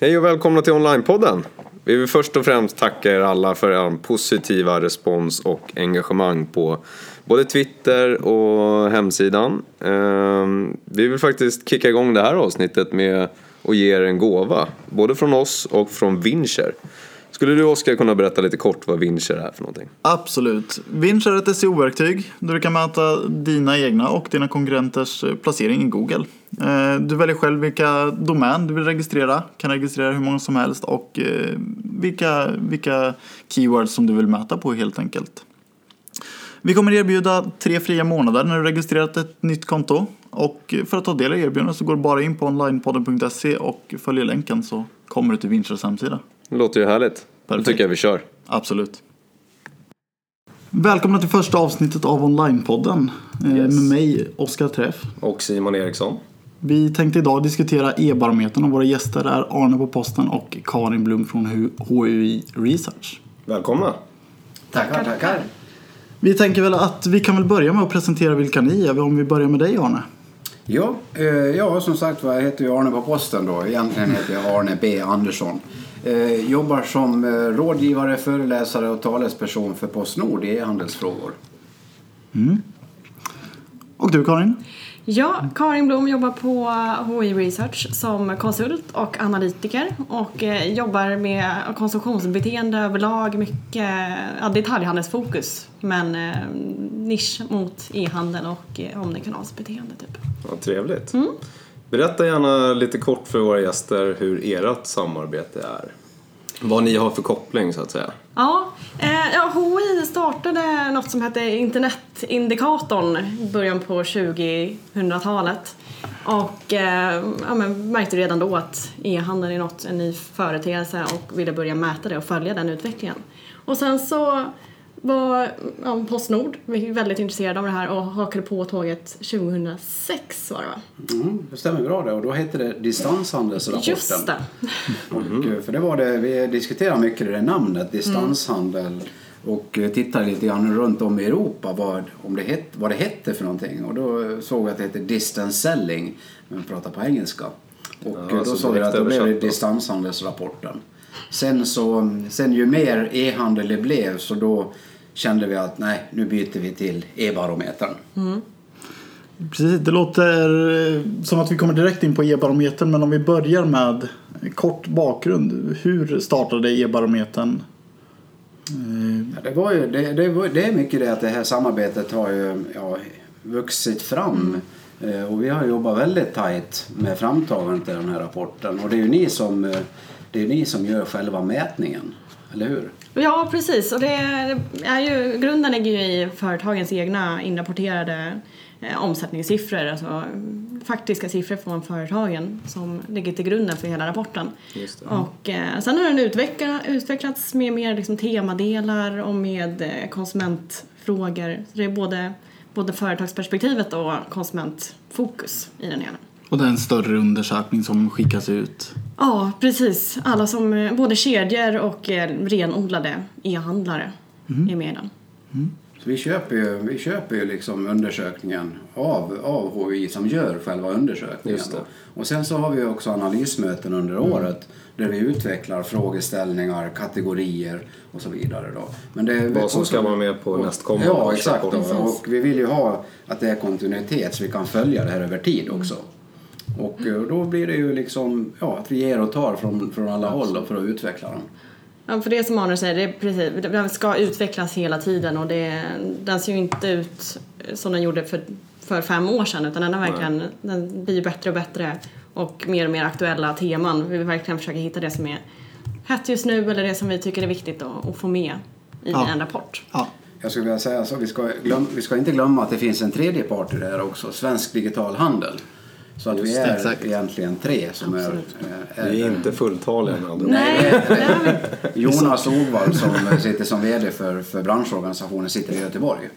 Hej och välkomna till Onlinepodden. Vi vill först och främst tacka er alla för er positiva respons och engagemang på både Twitter och hemsidan. Ehm, vi vill faktiskt kicka igång det här avsnittet med att ge er en gåva. Både från oss och från Vincher. Skulle du Oskar kunna berätta lite kort vad Vincher är för någonting? Absolut. Vinch är ett SEO-verktyg där du kan mäta dina egna och dina konkurrenters eh, placering i Google. Eh, du väljer själv vilka domän du vill registrera, kan registrera hur många som helst och eh, vilka, vilka keywords som du vill mäta på helt enkelt. Vi kommer erbjuda tre fria månader när du registrerat ett nytt konto. Och för att ta del av erbjudandet så går du bara in på onlinepodden.se och följer länken så kommer du till Vinchers hemsida. Det låter ju härligt. Då Perfekt. tycker jag vi kör. Absolut. Välkomna till första avsnittet av Onlinepodden eh, Yes. med mig, Oskar Träff. Och Simon Eriksson. Vi tänkte idag diskutera e-barometern och våra gäster är Arne på posten och Karin Blom från Hu- HUI Research. Välkomna. Tackar, tackar. Vi tänker väl att vi kan väl börja med att presentera vilka ni är. Om vi börjar med dig Arne. Ja, eh, ja, som sagt var, jag heter ju Arne på posten då. Egentligen heter jag Arne B Andersson. Eh, jobbar som eh, rådgivare, föreläsare och talesperson för Postnord i e-handelsfrågor. Mm. Och du Karin? Ja, Karin Blom jobbar på HI Research som konsult och analytiker och eh, jobbar med konsumtionsbeteende överlag, mycket ja, detaljhandelsfokus men eh, nisch mot e-handel och eh, omnikanalsbeteende typ. Ja, trevligt. Berätta gärna lite kort för våra gäster hur ert samarbete är. Vad ni har för koppling så att säga. Ja, eh, ja, HI startade något som hette Internetindikatorn i början på 2000-talet. Och eh, ja, men märkte redan då att e-handeln är något, en ny företeelse och ville börja mäta det och följa den utvecklingen. Och sen så var ja, Postnord väldigt intresserade av det här och hakade på tåget 2006 var det va? Mm, det stämmer bra det. Och då hette det distanshandelsrapporten. Just det. Och, eh, för det var det, vi diskuterade mycket det där namnet, distanshandel. Och eh, tittade lite grann runt om i Europa vad, om det het, vad det hette för någonting. Och då såg vi att det hette distance selling, men pratar på engelska. Och Ja, eh, då såg vi att då blev det distanshandelsrapporten. Sen, så, sen ju mer e-handel det blev så då kände vi att nej, nu byter vi till e-barometern. Precis, det låter eh, som att vi kommer direkt in på e-barometern men om vi börjar med kort bakgrund. Hur startade e-barometern? Eh, Ja, det, var ju, det, det, var, det är mycket det att det här samarbetet har ju ja, vuxit fram. Eh, och vi har jobbat väldigt tajt med framtagandet av den här rapporten. Och det är ju ni som, det är ni som gör själva mätningen. Eller hur? Ja, precis. Och det är ju, grunden ligger ju i företagens egna inrapporterade eh, omsättningssiffror, alltså faktiska siffror från företagen som ligger till grunden för hela rapporten. Just det. Och eh, sen har den utveckla, utvecklats med mer liksom, temadelar och med eh, konsumentfrågor. Så det är både, både företagsperspektivet och konsumentfokus i den ena. och det är en större undersökning som skickas ut. Ja, precis. Alla som, eh, både kedjor och eh, renodlade e-handlare är med i den. Så vi köper ju, vi köper ju liksom undersökningen av, av HI som gör själva undersökningen. Just det. då. Och sen så har vi också analysmöten under året där vi utvecklar frågeställningar, kategorier och så vidare. Då. Men det, Vad som ska vara med på och- nästkommande Ja, exakt. Då. Och vi vill ju ha att det är kontinuitet så vi kan följa det här över tid också. Och eh, då blir det ju liksom ja, att vi ger och tar från, från alla håll för att utveckla dem. Ja, för det som Arne säger, det är precis, den ska utvecklas hela tiden och det, den ser ju inte ut som den gjorde för, för fem år sedan utan den, är verkligen, den blir bättre och bättre och mer och mer aktuella teman. Vi vill verkligen försöka hitta det som är hett just nu eller det som vi tycker är viktigt att, att få med i Ja. en rapport. Ja, Jag skulle vilja säga så, vi ska, glöm, vi ska inte glömma att det finns en tredje part i det här också, Svensk Digital Handel. Så att vi Just det, är exakt. egentligen tre som är, Absolut. är, Vi är inte fulltaliga med andra. Nej, det. Jonas Ogvall som sitter som VD för, för branschorganisationen sitter i Göteborg.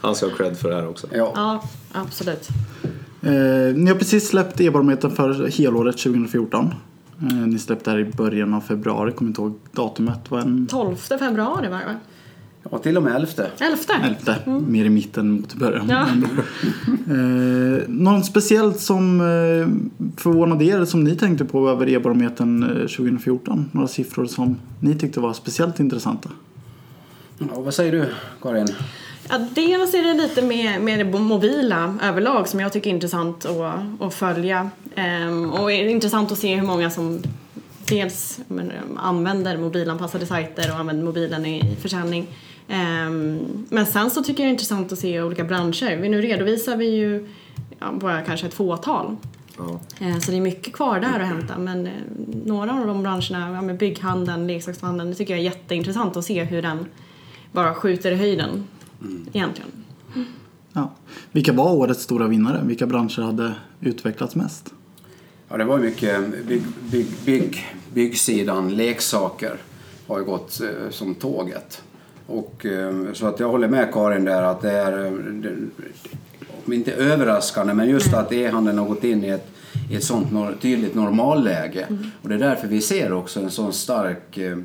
Han ska ha cred för det här också. Ja. Ja, absolut. Eh, ni har precis släppt e-barometern för helåret 2014. Eh, ni släppte här i början av februari, kommer inte ihåg datumet. Var en... 12 februari var det va? Ja, till och med elfte. Elfte? Elfte, mer i mitten mot början. Ja. Eh, någon speciellt som eh, förvånade er som ni tänkte på över e-barometern eh, 2014? Några siffror som ni tyckte var speciellt intressanta? Ja, vad säger du, Karin? Ja, dels är det lite med, med det mobila överlag som jag tycker är intressant att, att följa. Ehm, och är intressant att se hur många som dels men, använder mobilanpassade sajter och använder mobilen i, i försäljning. Ehm, men sen så tycker jag det är intressant att se olika branscher. Vi, nu redovisar vi ju ja, bara kanske ett fåtal. Ja. Eh, Så det är mycket kvar där att hämta men eh, några av de branscherna, ja, med bygghandeln, leksakshandeln, det tycker jag är jätteintressant att se hur den bara skjuter i höjden egentligen. Ja. Vilka var årets stora vinnare? Vilka branscher hade utvecklats mest? Ja, det var mycket bygg, bygg, bygg, byggsidan, leksaker har ju gått eh, som tåget. Och, eh, så att jag håller med Karin där att det är, eh, det, om inte överraskande, men just att e-handeln har gått in i ett, i ett sånt tydligt normalläge. Och det är därför vi ser också en sån stark eh,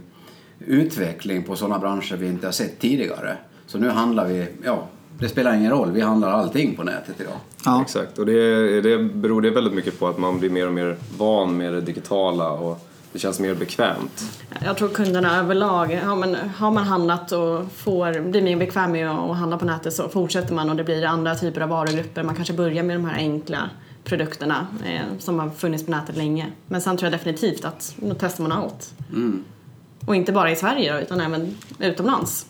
utveckling på sådana branscher vi inte har sett tidigare. Så nu handlar vi, ja, det spelar ingen roll, vi handlar allting på nätet idag. Ja. Exakt, och det, det beror det väldigt mycket på att man blir mer och mer van med det digitala och det känns mer bekvämt. Jag tror kunderna överlag, har man, har man handlat och får, blir mer bekväm med att handla på nätet så fortsätter man och det blir andra typer av varugrupper. Man kanske börjar med de här enkla produkterna eh, som har funnits på nätet länge. Men sen tror jag definitivt att då testar man allt. Och inte bara i Sverige då, utan även utomlands.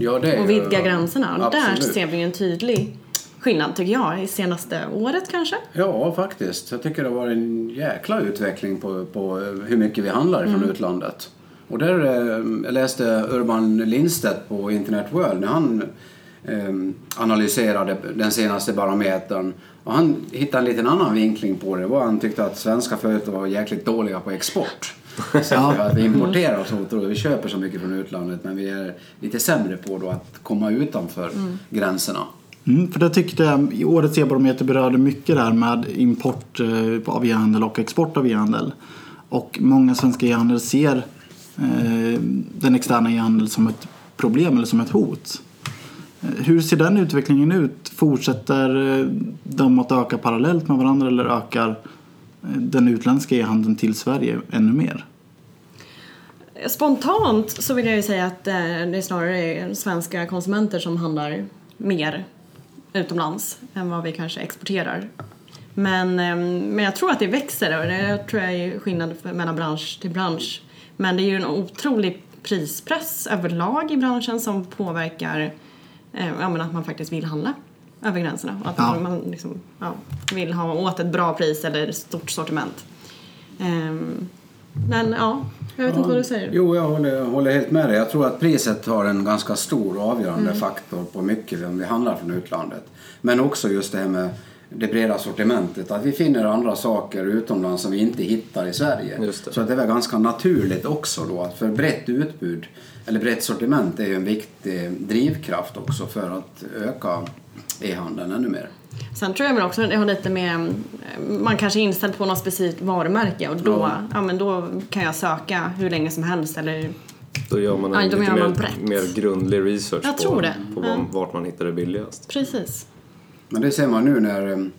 Ja, det är Och vidga gränserna. Och där ser vi en tydlig skillnad tycker jag, i senaste året kanske. Ja, faktiskt. Jag tycker det var en jäkla utveckling på, på hur mycket vi handlar från utlandet. Och där, eh, jag läste Urban Lindstedt på Internet World när han eh, analyserade den senaste barometern. Och han hittade en liten annan vinkling på det. det. var Han tyckte att svenska företag var jäkligt dåliga på export. Så att vi importerar så otroligt, vi köper så mycket från utlandet men vi är lite sämre på då att komma utanför gränserna. Mm, för det tyckte jag i årets e-barometer berörde mycket det här med import eh, av e-handel och export av e-handel. Och många svenska e-handel ser eh, den externa e-handeln som ett problem eller som ett hot. Eh, hur ser den utvecklingen ut? Fortsätter eh, de att öka parallellt med varandra eller ökar den utländska e-handeln till Sverige ännu mer? Spontant så vill jag ju säga att det det är snarare svenska konsumenter som handlar mer utomlands än vad vi kanske exporterar. Men, eh, men jag tror att det växer och det tror jag är skillnad mellan bransch till bransch. Men det är ju en otrolig prispress överlag i branschen som påverkar eh, ja, men att man faktiskt vill handla över gränserna. Att Ja. man liksom, ja, vill ha åt ett bra pris eller ett stort sortiment. Ehm, men ja, jag vet inte vad du säger. Jo, jag håller, håller helt med dig. Jag tror att priset har en ganska stor och avgörande faktor på mycket om vi handlar från utlandet. Men också just det här med det breda sortimentet. Att vi finner andra saker utomlands som vi inte hittar i Sverige. Så att det är ganska naturligt också då att för brett utbud eller brett sortiment är ju en viktig drivkraft också för att öka e-handeln ännu mer. Sen tror jag väl också att det har lite med, eh, man kanske är inställd på något specifikt varumärke och då, Ja. ja. men då kan jag söka hur länge som helst eller Då gör man Ja, en då lite gör man mer, mer grundlig research Jag på, det. på Ja. var- vart man hittar det billigast. precis. Men det ser man nu när... mm,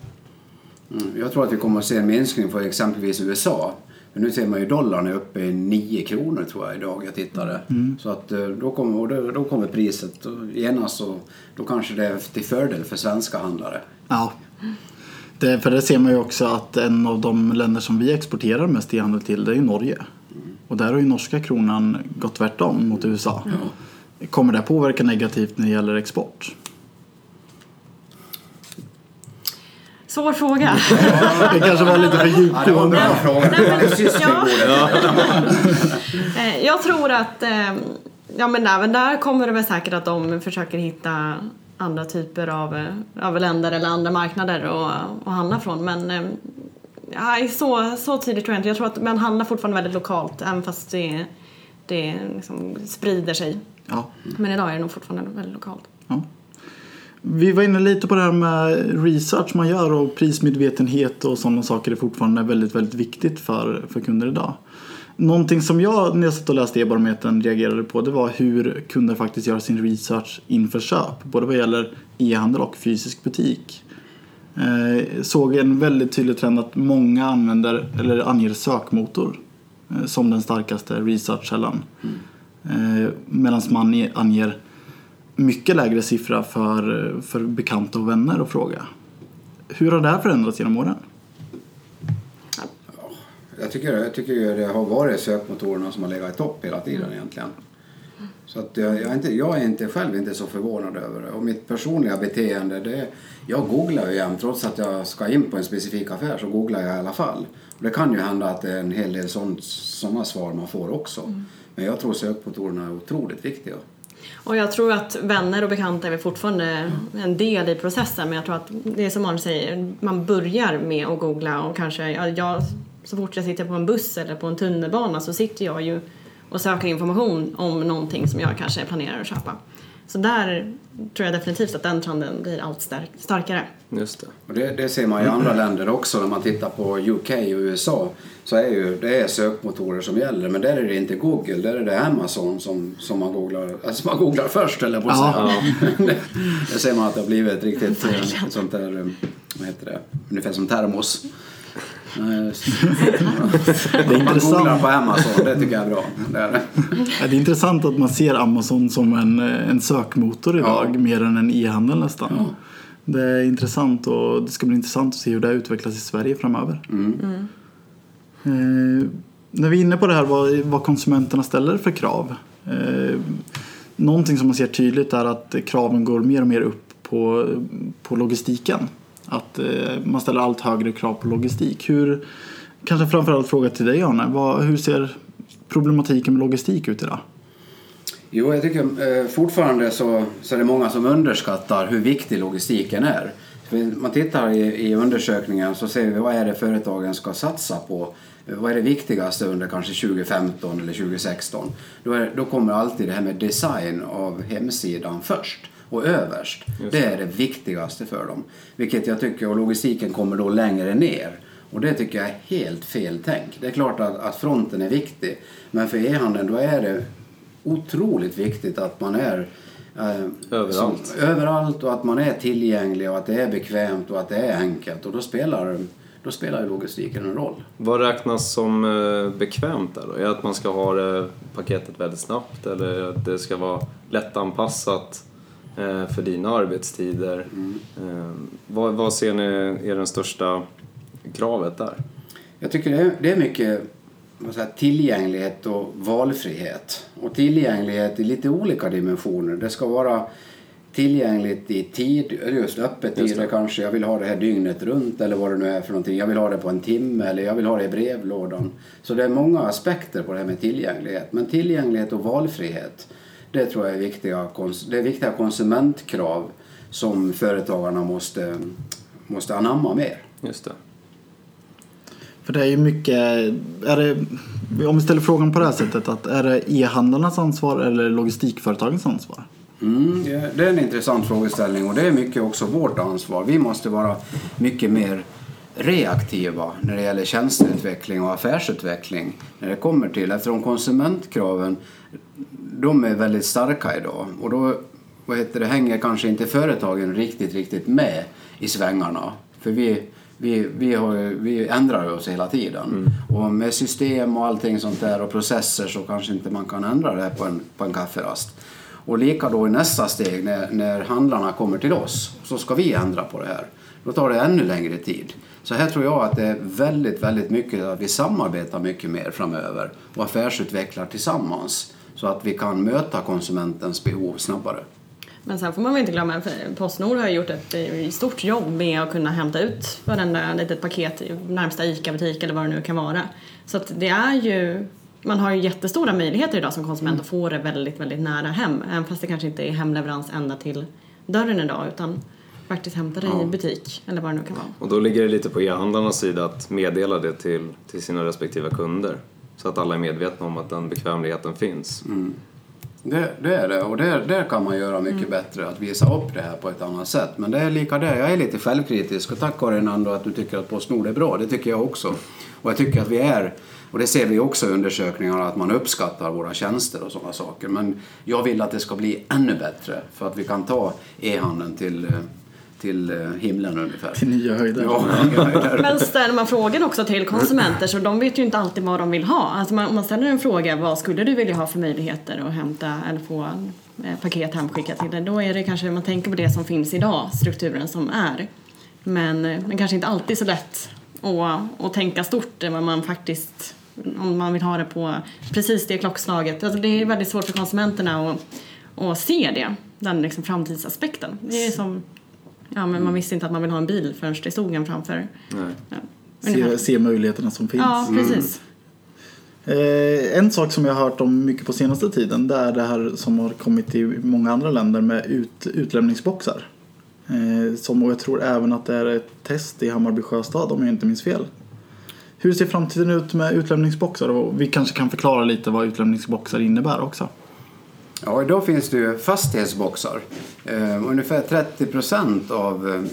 Jag tror att vi kommer att se en minskning på exempelvis USA. Men nu ser man ju dollarn är uppe i 9 kronor tror jag idag jag tittade. Så att eh, då kommer, och då, kommer priset och genast så då kanske det är till fördel för svenska handlare. Ja. Det, för det ser man ju också att en av de länder som vi exporterar mest e-handel till det är ju Norge. Och där har ju norska kronan gått tvärtom mot USA. Kommer det påverka negativt när det gäller export? Svår fråga. Det kanske var lite för Ja, det var en bra fråga. Ja. Eh, Jag tror att, eh, ja men även där kommer det väl säkert att de försöker hitta andra typer av, eh, av länder eller andra marknader att, att handla från. Men eh, ja, så, så tydligt tror jag inte. Jag tror att man handlar fortfarande väldigt lokalt även fast det, det liksom sprider sig. Ja. Men idag är det nog fortfarande väldigt lokalt. Ja. Vi var inne lite på det här med research man gör och prismedvetenhet och sådana saker är fortfarande väldigt, väldigt viktigt för, för kunder idag. Någonting som jag när jag satt och läste e-barometern reagerade på det var hur kunder faktiskt gör sin research inför köp. Både vad gäller e-handel och fysisk butik. Eh, såg en väldigt tydlig trend att många använder eller anger sökmotor eh, som den starkaste researchkällan. Eh, Medan man anger mycket lägre siffra för, för bekanta och vänner att fråga. Hur har det här förändrats genom åren? Jag tycker, jag tycker det har varit sökmotorerna som har legat i topp hela tiden egentligen. Så att jag, jag, är inte, jag är inte själv inte så förvånad över det. Och mitt personliga beteende, det, jag googlar ju jämt. Trots att jag ska in på en specifik affär så googlar jag i alla fall. Och det kan ju hända att det är en hel del sådana svar man får också. Men jag tror sökmotorerna är otroligt viktiga. Och jag tror att vänner och bekanta är fortfarande mm. en del i processen men jag tror att det är som man säger, man börjar med att googla och kanske, jag, så fort jag sitter på en buss eller på en tunnelbana så sitter jag ju och söker information om någonting som jag kanske planerar att köpa. Så där tror jag definitivt att den trenden blir allt stark, starkare. Just det. Och det, det ser man i andra länder också. När man tittar på UK och USA så är ju, det är sökmotorer som gäller. Men där är det inte Google, där är det Amazon som, som man, googlar, alltså man googlar först eller på att Ja. säga. det, det ser man att det har blivit ett riktigt eh, sånt där, eh, vad heter det, ungefär som termos. Det är intressant. på Amazon, det tycker jag är bra. Det är det. Ja, Det är intressant att man ser Amazon som en, en sökmotor idag Ja. mer än en e-handel nästan. Det är intressant och det ska bli intressant att se hur det utvecklas i Sverige framöver. Eh, när vi är inne på det här vad, vad konsumenterna ställer för krav. Eh, någonting som man ser tydligt är att kraven går mer och mer upp på, på logistiken. Att eh, man ställer allt högre krav på logistik. Hur, kanske framförallt fråga till dig Arne, vad, hur ser problematiken med logistik ut idag? Jo, jag tycker eh, fortfarande så, så är det många som underskattar hur viktig logistiken är. För man tittar i, i undersökningen så ser vi vad är det företagen ska satsa på. Vad är det viktigaste under kanske 2015 eller 2016? Då, är, då kommer alltid det här med design av hemsidan först och överst. Det är det viktigaste för dem. Vilket jag tycker, och logistiken kommer då längre ner. Och det tycker jag är helt fel tänk. Det är klart att, att fronten är viktig. Men för e-handeln då är det otroligt viktigt att man är eh, Överallt. Som, överallt och att man är tillgänglig och att det är bekvämt och att det är enkelt. Och då spelar, då spelar ju logistiken en roll. Vad räknas som eh, bekvämt där då? Är det att man ska ha det paketet väldigt snabbt eller att det ska vara lättanpassat för dina arbetstider? Eh, vad, vad ser ni är den största kravet där? Jag tycker det är, det är mycket säger, tillgänglighet och valfrihet. Och tillgänglighet i lite olika dimensioner. Det ska vara tillgängligt i tid, just öppettider kanske. Jag vill ha det här dygnet runt eller vad det nu är för någonting. Jag vill ha det på en timme eller jag vill ha det i brevlådan. Så det är många aspekter på det här med tillgänglighet. Men tillgänglighet och valfrihet, det tror jag är viktiga, det är viktiga konsumentkrav som företagarna måste, måste anamma mer. Just det. För det är ju mycket, är det, om vi ställer frågan på det här sättet, att är det e-handlarnas ansvar eller logistikföretagens ansvar? Mm, det är en intressant frågeställning och det är mycket också vårt ansvar. Vi måste vara mycket mer reaktiva när det gäller tjänsteutveckling och affärsutveckling. När det kommer till, eftersom konsumentkraven de är väldigt starka idag och då vad heter det, hänger kanske inte företagen riktigt, riktigt med i svängarna. För vi, vi, vi, har, vi ändrar oss hela tiden. Och med system och allting sånt där och processer så kanske inte man kan ändra det på en, på en kafferast. Och lika då i nästa steg när, när handlarna kommer till oss så ska vi ändra på det här. Då tar det ännu längre tid. Så här tror jag att det är väldigt, väldigt mycket att vi samarbetar mycket mer framöver och affärsutvecklar tillsammans så att vi kan möta konsumentens behov snabbare. Men sen får man väl inte glömma, för Postnord har gjort ett eh, stort jobb med att kunna hämta ut varenda litet paket i närmsta ICA-butik eller vad det nu kan vara. Så att det är ju, man har ju jättestora möjligheter idag som konsument att få det väldigt, väldigt nära hem. Även fast det kanske inte är hemleverans ända till dörren idag utan faktiskt hämta det i butik eller vad det nu kan vara. Och då ligger det lite på e-handlarnas sida att meddela det till, till sina respektive kunder. Så att alla är medvetna om att den bekvämligheten finns. Det, det är det och där, där kan man göra mycket bättre, att visa upp det här på ett annat sätt. Men det är lika där, jag är lite självkritisk och tack Karin ändå att du tycker att Postnord är bra, det tycker jag också. Och jag tycker att vi är Och det ser vi också i undersökningar att man uppskattar våra tjänster och sådana saker. Men jag vill att det ska bli ännu bättre för att vi kan ta e-handeln till, eh, till eh, himlen ungefär. Till nya höjder. Ja. Men ställer man frågan också till konsumenter så de vet ju inte alltid vad de vill ha. Alltså man, om man ställer en fråga, vad skulle du vilja ha för möjligheter att hämta eller få eh, paket hemskickat till dig? Då är det kanske, man tänker på det som finns idag, strukturen som är. Men, eh, men kanske inte alltid så lätt att, att tänka stort vad man faktiskt, om man vill ha det på precis det klockslaget. Alltså det är väldigt svårt för konsumenterna att, att se det, den liksom framtidsaspekten. Det är som, ja men man visste inte att man vill ha en bil förrän det stod en framför. Ja. Se, se möjligheterna som finns. Ja, precis. Eh, en sak som jag har hört om mycket på senaste tiden det är det här som har kommit i många andra länder med ut, utlämningsboxar. Eh, som, jag tror även att det är ett test i Hammarby Sjöstad om jag inte minns fel. Hur ser framtiden ut med utlämningsboxar? Och vi kanske kan förklara lite vad utlämningsboxar innebär också. Ja, idag finns det ju fastighetsboxar. Eh, ungefär 30 procent av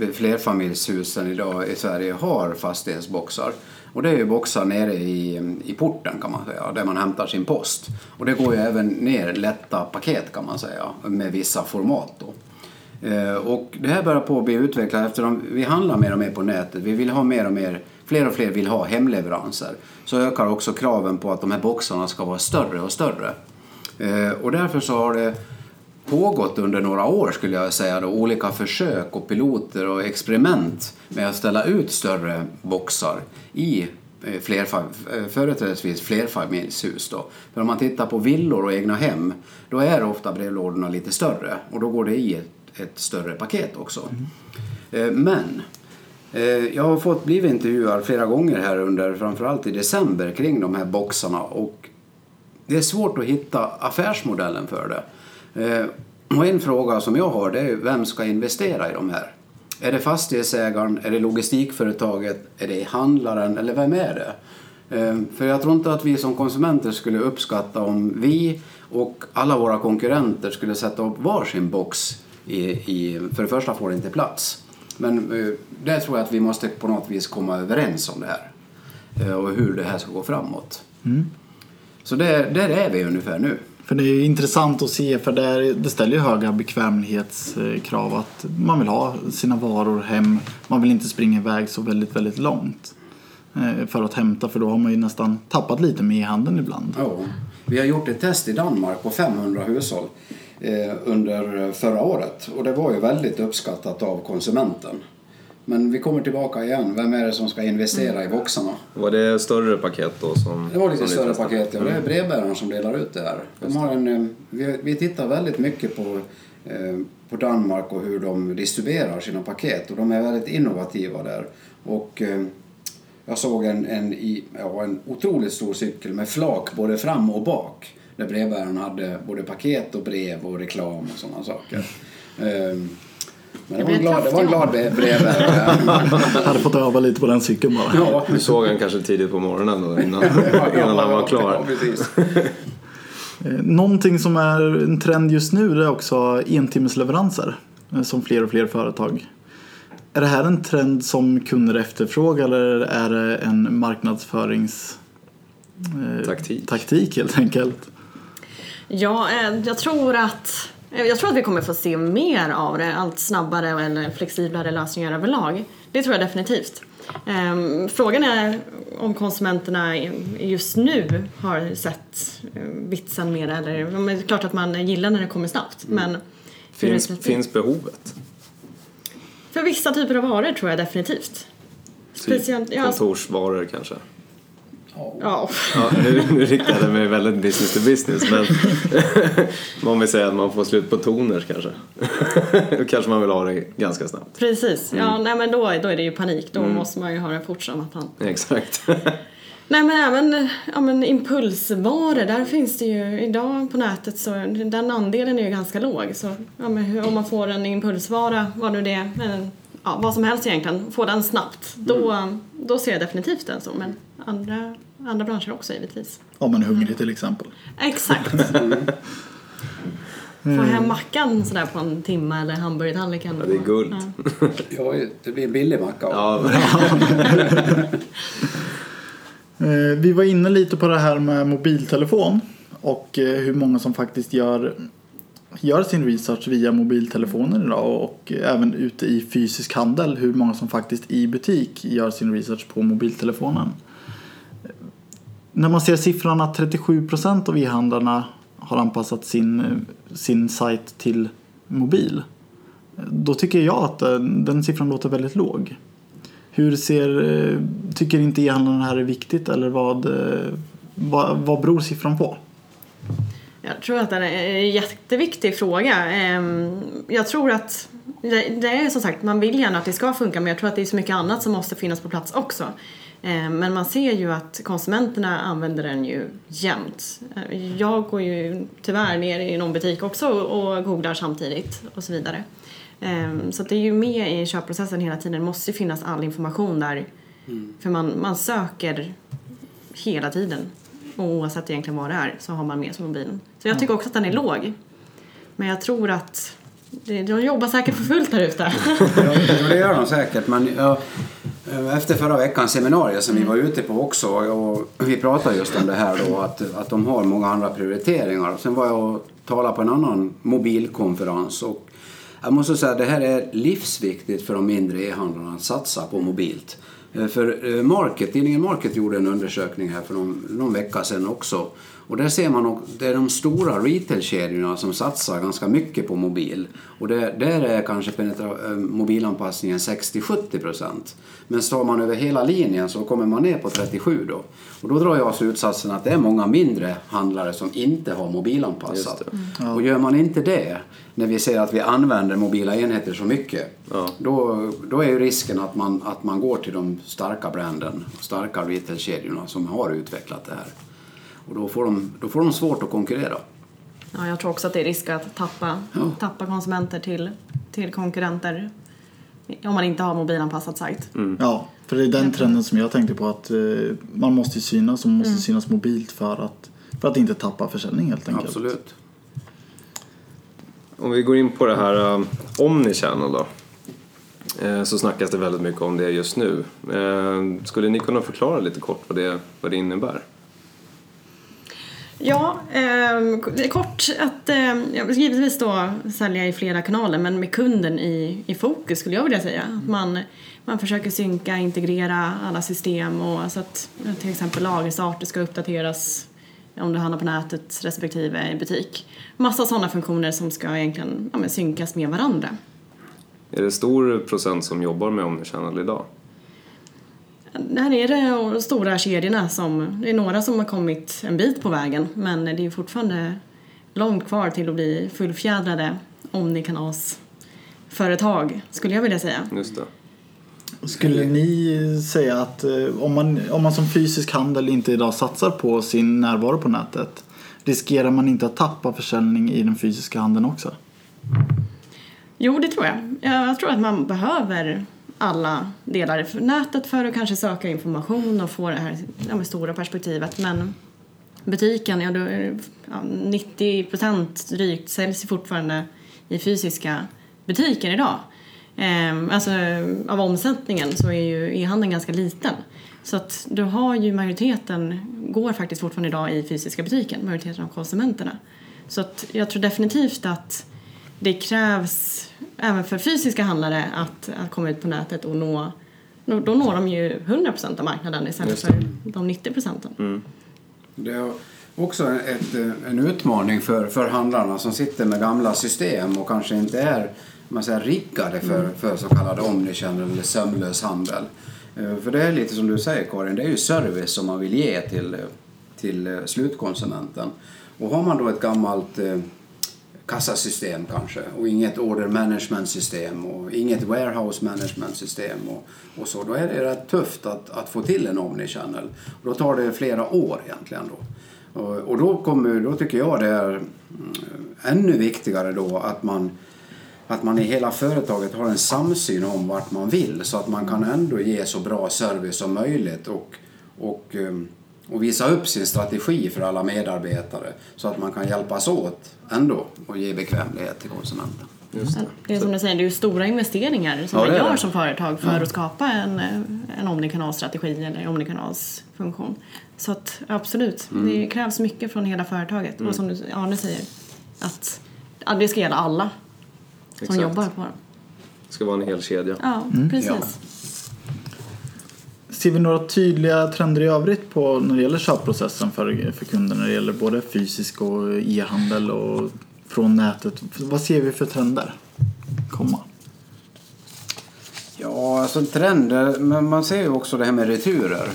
eh, flerfamiljshusen idag i Sverige har fastighetsboxar. Och det är ju boxar nere i, i porten kan man säga, där man hämtar sin post. Och det går ju även ner lätta paket kan man säga, med vissa format då. Eh, och det här börjar på att bli utvecklat eftersom vi handlar mer och mer på nätet. Vi vill ha mer och mer, fler och fler vill ha hemleveranser. Så ökar också kraven på att de här boxarna ska vara större och större. Eh, Och därför så har det pågått under några år skulle jag säga då, olika försök och piloter och experiment med att ställa ut större boxar i eh, flerfam- eh, företrädesvis flerfamiljshus. Då. För om man tittar på villor och egna hem då är ofta brevlådorna lite större och då går det i ett, ett större paket också. Eh, Men jag har fått blivit intervjuad flera gånger här under framförallt i december kring de här boxarna och det är svårt att hitta affärsmodellen för det. Eh, och en fråga som jag har det är vem ska investera i de här? Är det fastighetsägaren, är det logistikföretaget, är det handlaren eller vem är det? Eh, för jag tror inte att vi som konsumenter skulle uppskatta om vi och alla våra konkurrenter skulle sätta upp varsin box i, i för det första får det inte plats. Men eh, där tror jag att vi måste på något vis komma överens om det här och hur det här ska gå framåt. Mm. Så där, där är vi ungefär nu. För det är intressant att se för det, det ställer ju höga bekvämlighetskrav att man vill ha sina varor hem. Man vill inte springa iväg så väldigt, väldigt långt eh, för att hämta för då har man ju nästan tappat lite med e-handeln ibland. Ja, vi har gjort ett test i Danmark på 500 hushåll eh, under förra året och det var ju väldigt uppskattat av konsumenten. Men vi kommer tillbaka igen. Vem är det som ska investera i boxarna? Var det större paket då? Som, Det var lite större testade? paket. Ja, det är brevbäraren som delar ut det här. De har en, eh, vi, vi tittar väldigt mycket på, eh, på Danmark och hur de distribuerar sina paket och de är väldigt innovativa där. Och eh, jag såg en, en, ja, en otroligt stor cykel med flak både fram och bak. Där brevbäraren hade både paket och brev och reklam och sådana saker. Eh, men det var en glad, det var en glad bre- brevbärare. hade fått öva lite på den cykeln bara. ja. Du såg han kanske tidigt på morgonen då innan, innan han var klar. Eh, Någonting som är en trend just nu är också entimmesleveranser eh, som fler och fler företag. Är det här en trend som kunder efterfrågar eller är det en marknadsförings eh, Taktik. taktik helt enkelt? Ja, eh, jag tror att jag tror att vi kommer få se mer av det, allt snabbare eller flexiblare lösningar överlag. Det tror jag definitivt. Ehm, Frågan är om konsumenterna just nu har sett eh, vitsen med det. Eller, men det är klart att man gillar när det kommer snabbt. Men hur Finns, finns behovet? för vissa typer av varor tror jag definitivt. Speciellt, ja, Kontorsvaror kanske? Ja, Ja, nu, nu riktar jag mig väldigt business to business men om vi säger att man får slut på toners kanske. Då kanske man vill ha det ganska snabbt. precis. Ja, nej, men då, då är det ju panik. Då måste man ju ha det fort som att han Exakt. Nej men även ja, men impulsvaror, där finns det ju idag på nätet så den andelen är ju ganska låg. Så ja, men om man får en impulsvara, vad nu det är, men, ja, vad som helst egentligen, får den snabbt, då, då ser jag definitivt den så. Men andra, andra branscher också givetvis. Om man är hungrig till exempel. Exakt. Få hem mackan sådär på en timme eller hamburgertallriken. Ja, det är guld. Ja. Ja, det blir en billig macka. Ja, Eh, Vi var inne lite på det här med mobiltelefon och eh, hur många som faktiskt gör, gör sin research via mobiltelefoner idag och även ute i fysisk handel hur många som faktiskt i butik gör sin research på mobiltelefonen. När man ser siffran att 37 procent av e-handlarna har anpassat sin, sin sajt till mobil då tycker jag att den, den siffran låter väldigt låg. Hur ser, tycker inte e-handlarna det här är viktigt eller vad, vad, vad beror siffran på? Jag tror att det är en jätteviktig fråga. Ehm, Jag tror att det är som sagt, man vill gärna att det ska funka men jag tror att det är så mycket annat som måste finnas på plats också. Ehm, Men man ser ju att konsumenterna använder den ju jämt. Jag går ju tyvärr ner i någon butik också och googlar samtidigt och så vidare. Ehm, Så det är ju med i köpprocessen hela tiden. Det måste ju finnas all information där. För man, man söker hela tiden. Och oavsett egentligen vad det är så har man med sig mobilen. Så jag tycker också att den är låg. Men jag tror att de jobbar säkert för fullt där ute. Ja, det gör de säkert. Men ja, efter förra veckans seminarium som vi var ute på också och vi pratade just om det här då att, att de har många andra prioriteringar. Sen var jag och talade på en annan mobilkonferens och jag måste säga att det här är livsviktigt för de mindre e-handlarna att satsa på mobilt. Eh, för eh, Market, tidningen Market gjorde en undersökning här för någon, någon vecka sedan också. Och där ser man att det är de stora retailkedjorna som satsar ganska mycket på mobil. Och det, där är kanske penetra- eh, mobilanpassningen 60-70 procent. Men står man över hela linjen så kommer man ner på 37 då. Och då drar jag slutsatsen att det är många mindre handlare som inte har mobilanpassat. Och gör man inte det, när vi ser att vi använder mobila enheter så mycket, Ja. då, då är ju risken att man, att man går till de starka branden, starka retailkedjorna som har utvecklat det här. Och då får de, då får de svårt att konkurrera. Ja, jag tror också att det är risk att tappa, Ja. tappa konsumenter till, till konkurrenter om man inte har mobilanpassad sajt. Ja, för det är den trenden som jag tänkte på att eh, man måste synas och man måste synas mobilt för att, för att inte tappa försäljning helt enkelt. Absolut. Om vi går in på det här um, Omnichannel då. Eh, så snackas det väldigt mycket om det just nu. Eh, skulle ni kunna förklara lite kort vad det, vad det innebär? Ja, eh, kort att eh, givetvis då sälja i flera kanaler men med kunden i, i fokus skulle jag vilja säga. Att man, man försöker synka, integrera alla system och så att till exempel lagerstarter ska uppdateras om du handlar på nätet respektive i butik. Massa sådana funktioner som ska egentligen ja, men synkas med varandra. Är det stor procent som jobbar med Omnichannel idag? Där är det de stora kedjorna som, det är några som har kommit en bit på vägen men det är fortfarande långt kvar till att bli fullfjädrade omnikanalsföretag skulle jag vilja säga. Just det. Skulle ni säga att eh, om man, om man som fysisk handel inte idag satsar på sin närvaro på nätet riskerar man inte att tappa försäljning i den fysiska handeln också? Jo, det tror jag. Jag tror att man behöver alla delar för nätet för att kanske söka information och få det här ja, med stora perspektivet. Men butiken, ja, då är ja, 90 procent drygt säljs fortfarande i fysiska butiker idag. Ehm, alltså av omsättningen så är ju e-handeln ganska liten. Så att du har ju majoriteten går faktiskt fortfarande idag i fysiska butiken, majoriteten av konsumenterna. Så att jag tror definitivt att det krävs även för fysiska handlare att, att komma ut på nätet och nå då når de ju 100% av marknaden istället för de 90 procenten. Det är också ett, en utmaning för, för handlarna som sitter med gamla system och kanske inte är man säger, riggade för, för så kallad omnichannel eller sömlös handel. Eh, För det är lite som du säger Karin, det är ju service som man vill ge till, till eh, slutkonsumenten. Och har man då ett gammalt eh, kassasystem kanske och inget order management system och inget warehouse management system och, och så, då är det rätt tufft att, att få till en omnichannel. Och då tar det flera år egentligen då. Och, och då, kommer, då tycker jag det är mm, ännu viktigare då att man att man i hela företaget har en samsyn om vart man vill så att man kan ändå ge så bra service som möjligt och, och, mm, och visa upp sin strategi för alla medarbetare så att man kan hjälpas åt ändå och ge bekvämlighet till konsumenten. Just det. Det är som du säger, det är ju stora investeringar som Ja, man gör det. som företag för att skapa en, eh, en omnikanalstrategi eller en omnikanalsfunktion. Så att absolut, Mm. det krävs mycket från hela företaget. Och som du, Arne säger, att ja, det ska gälla alla som Exakt. jobbar på det. Det ska vara en hel kedja. Ja, precis. Ja. Ser vi några tydliga trender i övrigt på när det gäller köpprocessen för, för kunder när det gäller både fysisk och e-handel och från nätet? Vad ser vi för trender komma? Ja, alltså trender, men man ser ju också det här med returer.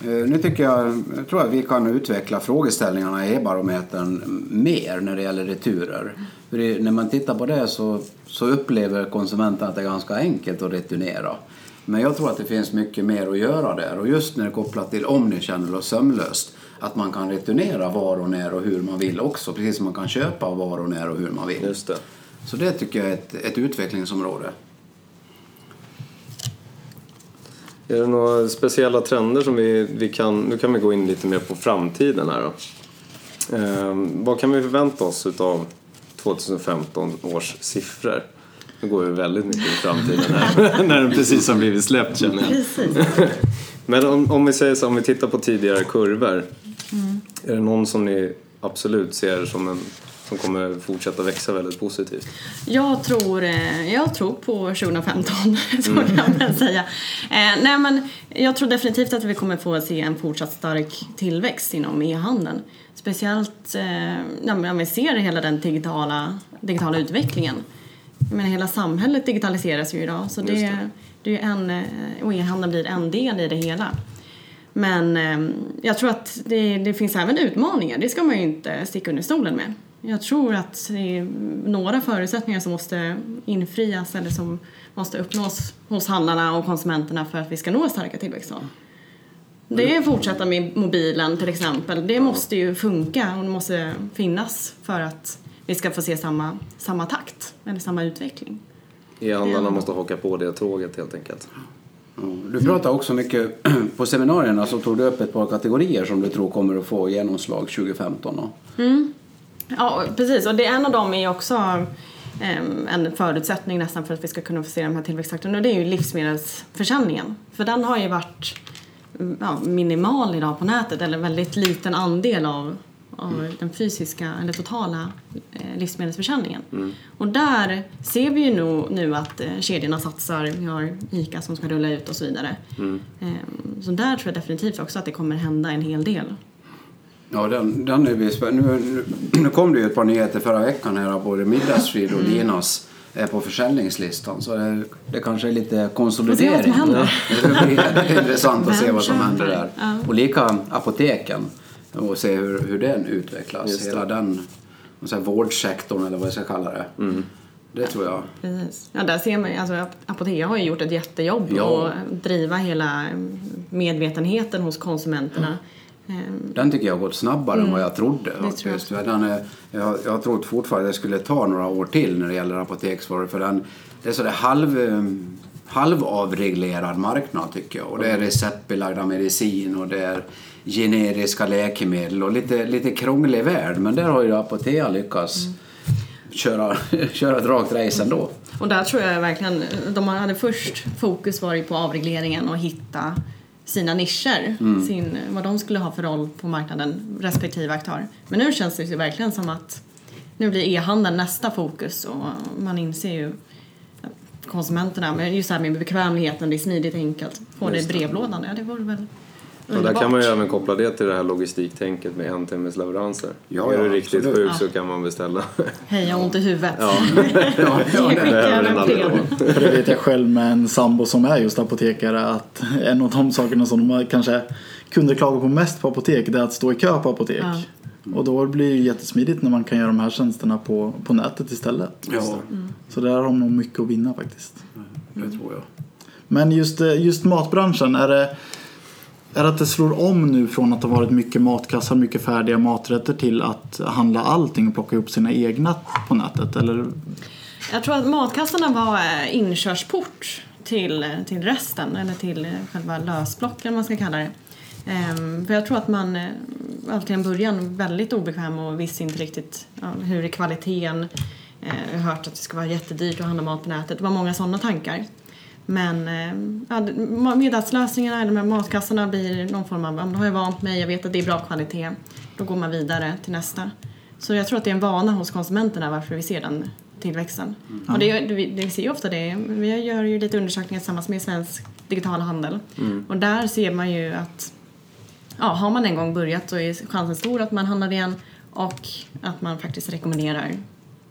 Eh, nu tycker jag, jag tror att vi kan utveckla frågeställningarna i e-barometern mer när det gäller returer. För när man tittar på det så, så upplever konsumenten att det är ganska enkelt att returnera. Men jag tror att det finns mycket mer att göra där och just när det är kopplat till omnichannel och sömlöst att man kan returnera var och när och hur man vill också, precis som man kan köpa var och när och hur man vill. Just det. Så det tycker jag är ett, ett utvecklingsområde. Är det några speciella trender som vi, vi kan... Nu kan vi gå in lite mer på framtiden här då. Ehm, vad kan vi förvänta oss utav 2015 års siffror? Nu går vi väldigt mycket i framtiden här, när den precis har blivit släppt känner jag. Precis. Men om, om vi säger så, om vi tittar på tidigare kurvor. Är det någon som ni absolut ser som en som kommer fortsätta växa väldigt positivt? Jag tror, eh, jag tror på 2015, så Mm. kan man säga. Eh, nej, men jag tror definitivt att vi kommer få se en fortsatt stark tillväxt inom e-handeln. Speciellt eh, om vi ser hela den digitala, digitala utvecklingen. Menar, hela samhället digitaliseras ju idag så det, det. det. är en, eh, och e-handeln blir en del i det hela. Men eh, jag tror att det, det finns även utmaningar, det ska man ju inte sticka under stolen med. Jag tror att det är några förutsättningar som måste infrias eller som måste uppnås hos handlarna och konsumenterna för att vi ska nå starka tillväxttal. Det är fortsätta med mobilen till exempel. Det måste ju funka och det måste finnas för att vi ska få se samma, samma takt eller samma utveckling. E-handlarna måste haka på det tåget helt enkelt. Ja, Du pratar också mycket på seminarierna så tog du upp ett par kategorier som du tror kommer att få genomslag 2015. Då. Ja, precis. Och det, en av dem är också em, en förutsättning nästan för att vi ska kunna få se de här tillväxttakterna och det är ju livsmedelsförsäljningen. För den har ju varit mm, ja, minimal idag på nätet eller väldigt liten andel av, av den fysiska eller totala eh, livsmedelsförsäljningen. Och där ser vi ju nu, nu att eh, kedjorna satsar, vi har ICA som ska rulla ut och så vidare. Em, så där tror jag definitivt också att det kommer hända en hel del. Ja, den, den är vi nu, nu, nu kom det ju ett par nyheter förra veckan här både Middagsfrid och Linas är på försäljningslistan så det, det kanske är lite konsolidering. Det blir intressant att se vad som händer där. Ja. Och lika apoteken och se hur, hur den utvecklas. Just det. Hela den så här, vårdsektorn eller vad jag ska kalla det. Mm. Det tror jag. Precis. Ja, där ser man ju, alltså Ap- Apotea har ju gjort ett jättejobb Ja. att driva hela mm, medvetenheten hos konsumenterna. Ehm, Den tycker jag har gått snabbare än vad jag trodde. Mm. tror jag faktiskt. För Den är, jag, jag har trott fortfarande att det skulle ta några år till när det gäller apoteksvaror. För den, det är så det halv, eh, halvavreglerad marknad tycker jag. Och det är receptbelagda medicin och det är generiska läkemedel och lite, lite krånglig värld. Men där har ju Apotea lyckats Mm. köra, köra ett rakt race ändå. Och där tror jag verkligen, de hade först fokus varit på avregleringen och hitta sina nischer, sin, vad de skulle ha för roll på marknaden, respektive aktör. Men nu känns det ju verkligen som att nu blir e-handeln nästa fokus och man inser ju konsumenterna, men just det här med bekvämligheten, det är smidigt och enkelt. Få det i brevlådan, ja det vore väl Och där kan man ju även koppla det till det här logistiktänket med en timmes leveranser. Ja, är ja, du riktigt absolut. sjuk så kan man beställa. Hej, jag har ont i huvudet. Ja, Ja, ja, Jag behöver en Alvedon. det vet jag själv med en sambo som är just apotekare att en av de sakerna som de kanske kunder klagar på mest på apotek det är att stå i kö på apotek. Ja. Och då blir det ju jättesmidigt när man kan göra de här tjänsterna på, på nätet istället. ja, Så där har de nog mycket att vinna faktiskt. det tror jag. Men just, eh, just matbranschen, är det, är det att det slår om nu från att det varit mycket matkassar, mycket färdiga maträtter till att handla allting och plocka ihop sina egna på nätet? Eller Jag tror att matkassarna var eh, inkörsport till, eh, till resten, eller till eh, själva lösblocken man ska kalla det. Ehm, för jag tror att man alltid i en början väldigt obekväm och visste inte riktigt ja, hur är kvaliteten. Eh, jag har hört att det ska vara jättedyrt att handla mat på nätet. Det var många sådana tankar. Men eh, ja, middagslösningarna, de här matkassarna blir någon form av, då har jag vant mig, jag vet att det är bra kvalitet. Då går man vidare till nästa. Så jag tror att det är en vana hos konsumenterna varför vi ser den tillväxten. Och det, det, vi- det ser ju ofta det, vi gör ju lite undersökningar tillsammans med Svensk digital handel. Och där ser man ju att ja, har man en gång börjat så är chansen stor att man handlar igen och att man faktiskt rekommenderar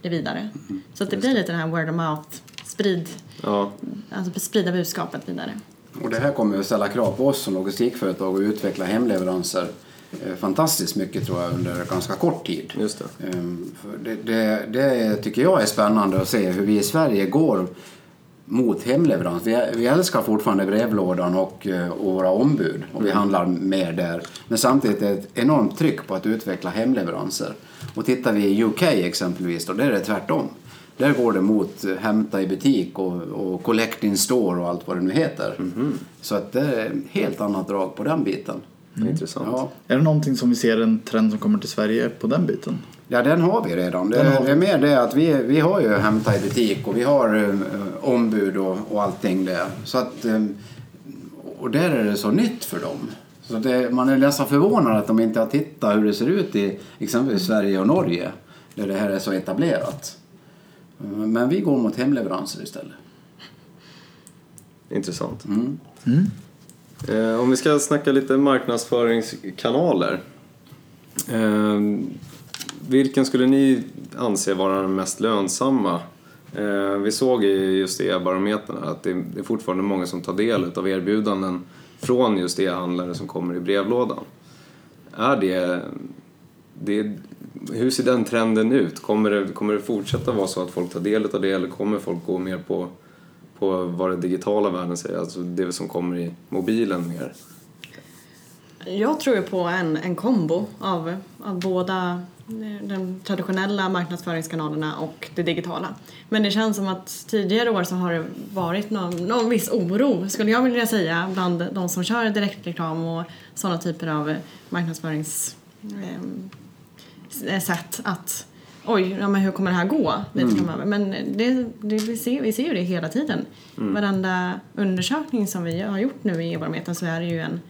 det vidare. Så att det blir lite den här word of mouth, sprid, Ja, alltså sprida budskapet vidare. Och det här kommer att ställa krav på oss som logistikföretag att utveckla hemleveranser eh, fantastiskt mycket tror jag under ganska kort tid. just det. Ehm, för Det, det, det tycker jag är spännande att se hur vi i Sverige går mot hemleverans. Vi, vi älskar fortfarande brevlådan och, eh, och våra ombud och vi handlar mer där. Men samtidigt är det ett enormt tryck på att utveckla hemleveranser. Och tittar vi i UK exempelvis, då, där är det tvärtom. Där går det mot eh, hämta i butik och, och collect in store och allt vad det nu heter. Så att det är ett helt annat drag på den biten. Intressant. Ja. Är det någonting som vi ser en trend som kommer till Sverige på den biten? Ja, den har vi redan. Det, Den har vi. det är mer det att vi, vi har ju hämta i butik och vi har eh, ombud och, och allting där. Så att, eh, och där är det så nytt för dem. Så det, man är nästan förvånad att de inte har tittat hur det ser ut i exempelvis Sverige och Norge. Där det här är så etablerat. Eh, Men vi går mot hemleveranser istället. Intressant. Mm. Eh, om vi ska snacka lite marknadsföringskanaler. Eh, vilken skulle ni anse vara den mest lönsamma? Eh, vi såg i just e-barometern att det, det är fortfarande många som tar del av erbjudanden från just e-handlare som kommer i brevlådan. Är det, det, hur ser den trenden ut? Kommer det, kommer det fortsätta vara så att folk tar del av det eller kommer folk gå mer på på vad den digitala världen säger, alltså det som kommer i mobilen mer. Jag tror ju på en, en kombo av, av båda de traditionella marknadsföringskanalerna och det digitala. Men det känns som att tidigare år så har det varit någon, någon viss oro, skulle jag vilja säga, bland de som kör direktreklam och sådana typer av marknadsförings ehm, marknadsföringssätt att oj, ja, men hur kommer det här gå lite framöver? Men det, det, vi, ser, vi ser ju det hela tiden. Varenda undersökning som vi har gjort nu i e-barometern så är det ju en,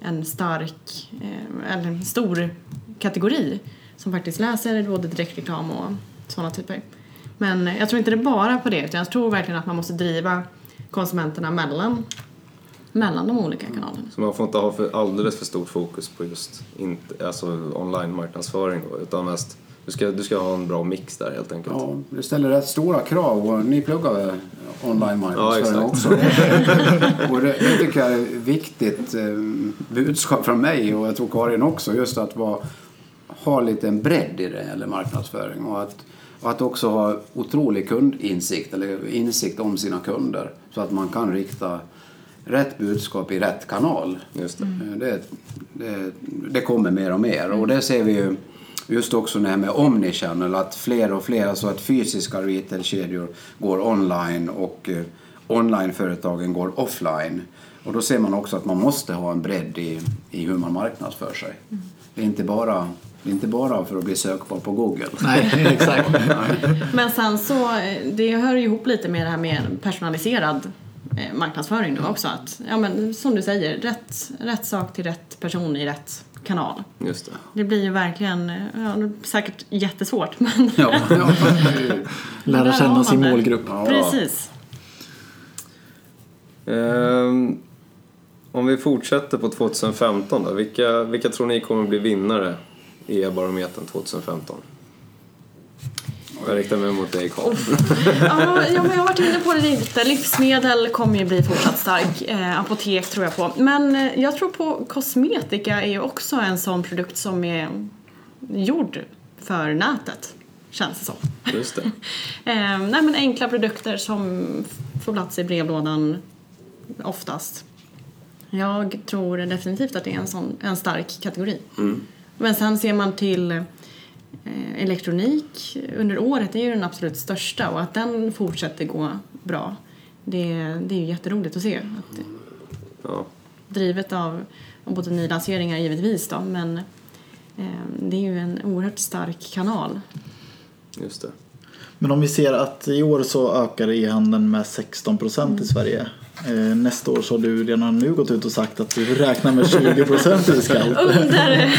en stark, eh, eller en stor kategori som faktiskt läser både direktreklam och sådana typer. Men jag tror inte det är bara på det utan jag tror verkligen att man måste driva konsumenterna mellan, mellan de olika kanalerna. Så man får inte ha för, alldeles för stort fokus på just inte, alltså online-marknadsföring då, utan mest du ska, du ska ha en bra mix där helt enkelt. Ja, det ställer rätt stora krav och ni pluggar online marknadsföring Ja, också. och det, det tycker jag är ett viktigt eh, budskap från mig och jag tror Karin också. Just att vara, ha lite en bredd i det eller marknadsföring och att, och att också ha otrolig kundinsikt eller insikt om sina kunder så att man kan rikta rätt budskap i rätt kanal. Just det. Eh, Det, det, det kommer mer och mer och det ser vi ju just också det här med omnichannel att fler och fler, alltså att fysiska retailkedjor går online och eh, onlineföretagen går offline. Och då ser man också att man måste ha en bredd i, i hur man marknadsför sig. Det är inte bara, det är inte bara för att bli sökbar på Google. Nej, exakt. Men sen så, eh, det hör ju ihop lite med det här med personaliserad marknadsföring nu också. Att, ja men som du säger, rätt, rätt sak till rätt person i rätt kanal. Just det. Det blir ju verkligen, eh, ja, säkert jättesvårt men Ja. Lära känna sin målgrupp. Ja. precis. Ehm, om vi fortsätter på 2015 då, vilka, vilka tror ni kommer bli vinnare i e-barometern 2015? Jag riktar mig mot dig Karl. Ja, ja, men jag har varit inne på det lite. Livsmedel kommer ju bli fortsatt stark. Eh, apotek tror jag på. Men eh, jag tror på kosmetika är ju också en sån produkt som är gjord för nätet. Känns det som. Just det. Eh, nej, men enkla produkter som får plats i brevlådan oftast. Jag tror definitivt att det är en, sån, en stark kategori. Men sen ser man till elektronik under året, är ju den absolut största och att den fortsätter gå bra. Det, det är ju jätteroligt att se. Att, Ja. drivet av, både nylanseringar givetvis då, men eh, det är ju en oerhört stark kanal. Just det. Men om vi ser att i år så ökar e-handeln med 16 procent i Sverige. Eh, nästa år så har du redan nu gått ut och sagt att du räknar med 20 procent i skalp. Under,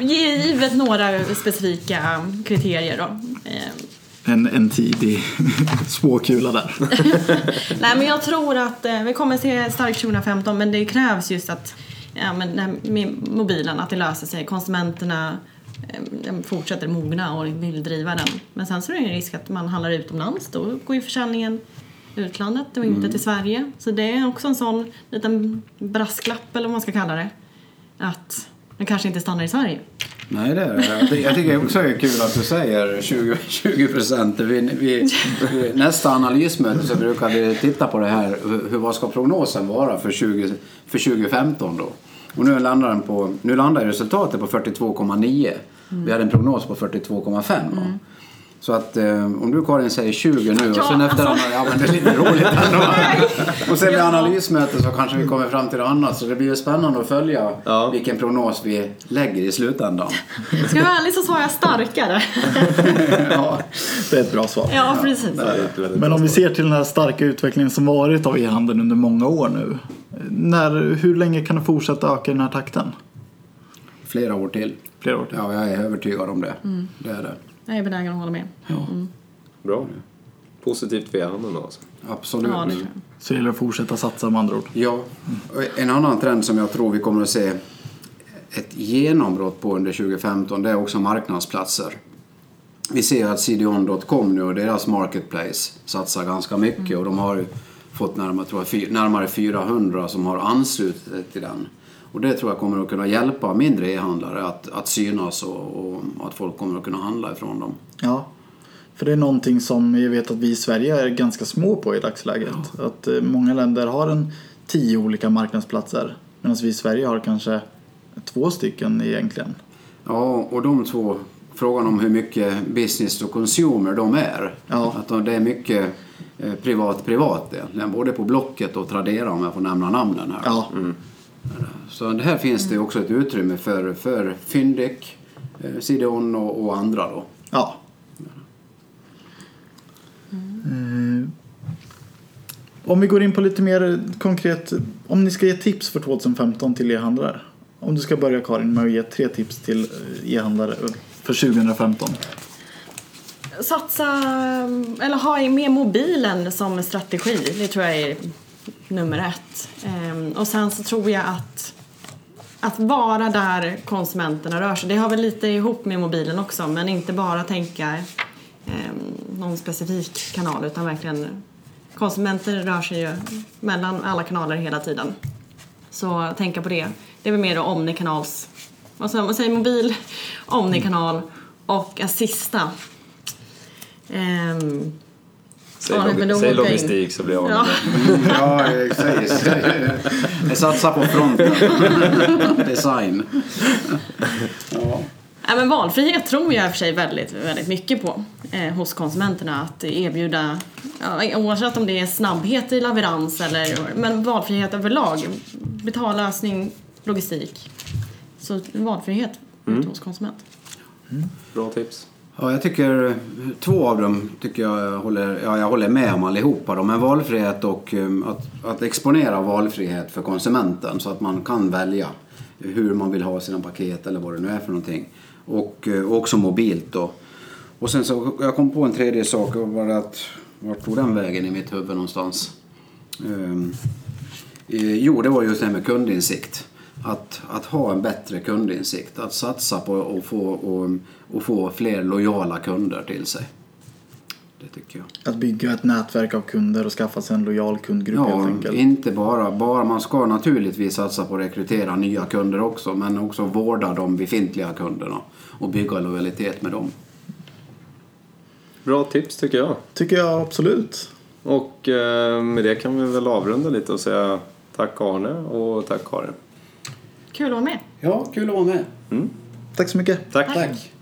givet några specifika kriterier då. Eh, En, en tidig spåkula där. Nej men jag tror att eh, vi kommer se starkt 2015 men det krävs just att ja, men, med mobilen, att det löser sig. Konsumenterna fortsätter mogna och vill driva den. Men sen så är det en risk att man handlar utomlands. Då går ju försäljningen utlandet och inte till Sverige. Så det är också en sån liten brasklapp eller vad man ska kalla det. Att den kanske inte stannar i Sverige. Nej, det är det. Jag ty- Jag tycker också det är kul att du säger 20, 20 procent. Vi, vi, nästa analysmöte så brukar vi titta på det här. Hur, vad ska prognosen vara för, 20, för 2015 då? Och nu landar, den på, nu landar resultatet på 42,9. Vi hade en prognos på 42,5. va? Så att eh, om du Karin säger 20 nu och Ja, sen efter alltså. ja men det är lite roligt ändå. och sen vid analysmötet så kanske vi kommer fram till något annat. Så det blir ju spännande att följa Ja. vilken prognos vi lägger i slutändan. Ska jag vara ärlig så sa jag starkare. ja. Det är ett bra svar. ja precis. Men om vi ser till den här starka utvecklingen som varit av e-handeln under många år nu. När, hur länge kan det fortsätta öka i den här takten? Flera år till. Flera år till. Ja, jag är övertygad om det. Det är det. Jag är benägen att hålla med. Bra. Positivt för e-handeln då alltså. Absolut. Ja, det. Så det gäller att fortsätta satsa med andra ord. Ja, en annan trend som jag tror vi kommer att se ett genombrott på under 2015 det är också marknadsplatser. Vi ser att CDON.com nu och deras marketplace satsar ganska mycket och de har ju fått närmare, tror jag, närmare 400 som har anslutit till den. Och det tror jag kommer att kunna hjälpa mindre e-handlare att, att synas och, och att folk kommer att kunna handla ifrån dem. Ja. För det är någonting som jag vet att vi i Sverige är ganska små på i dagsläget. Att eh, många länder har en tio olika marknadsplatser. Medan vi i Sverige har kanske två stycken egentligen. Ja, och de två, frågan om hur mycket business to consumer de är. Ja. Att de- det är mycket eh, privat-privat egentligen, både på Blocket och Tradera om jag får nämna namnen här. Ja, Så det här finns det också ett utrymme för, för Fyndiq, eh, CDON och, och andra då. ja. Eh, Om vi går in på lite mer konkret. Om ni ska ge tips för 2015 till e-handlare. Om du ska börja Karin med att ge tre tips till eh, e-handlare för 2015. Satsa, eller ha med mobilen som strategi. Det tror jag är nummer ett. Ehm, och sen så tror jag att att vara där konsumenterna rör sig. Det har väl lite ihop med mobilen också men inte bara tänka eh, någon specifik kanal utan verkligen konsumenter rör sig ju mellan alla kanaler hela tiden. Så tänka på det. Det är väl mer då omnikanals, vad säger man säger mobil, omnikanal och assista. Eh, Säg, Ja, då säg logistik så blir jag av med ja. det. Ja, precis. Jag satsar på fronten. Design. Ja. Nej, men valfrihet tror jag i och för sig väldigt, väldigt mycket på eh, hos konsumenterna. Att erbjuda, ja, oavsett om det är snabbhet i leverans eller men valfrihet överlag. Betallösning, logistik. Så valfrihet hos konsument. Bra tips. Ja, jag tycker två av dem tycker jag håller, ja, jag håller med om allihopa. Då, men valfrihet och um, att, att exponera valfrihet för konsumenten så att man kan välja hur man vill ha sina paket eller vad det nu är för någonting. Och, eh, och också mobilt då. Och sen så, jag kom på en tredje sak och var att, vart tog den vägen i mitt huvud någonstans? Um, jo, det var just det här med kundinsikt. Att, att ha en bättre kundinsikt. Att satsa på att få, och, och få fler lojala kunder till sig. Det tycker jag. Att bygga ett nätverk av kunder och skaffa sig en lojal kundgrupp helt Ja, enkelt. inte bara, bara. Man ska naturligtvis satsa på att rekrytera nya kunder också. Men också vårda de befintliga kunderna. Och bygga lojalitet med dem. Bra tips tycker jag. Tycker jag absolut. Och eh, med det kan vi väl avrunda lite och säga tack Arne och tack Karin. Kul att vara med. Ja, kul att vara med. Tack så mycket. Tack. Tack.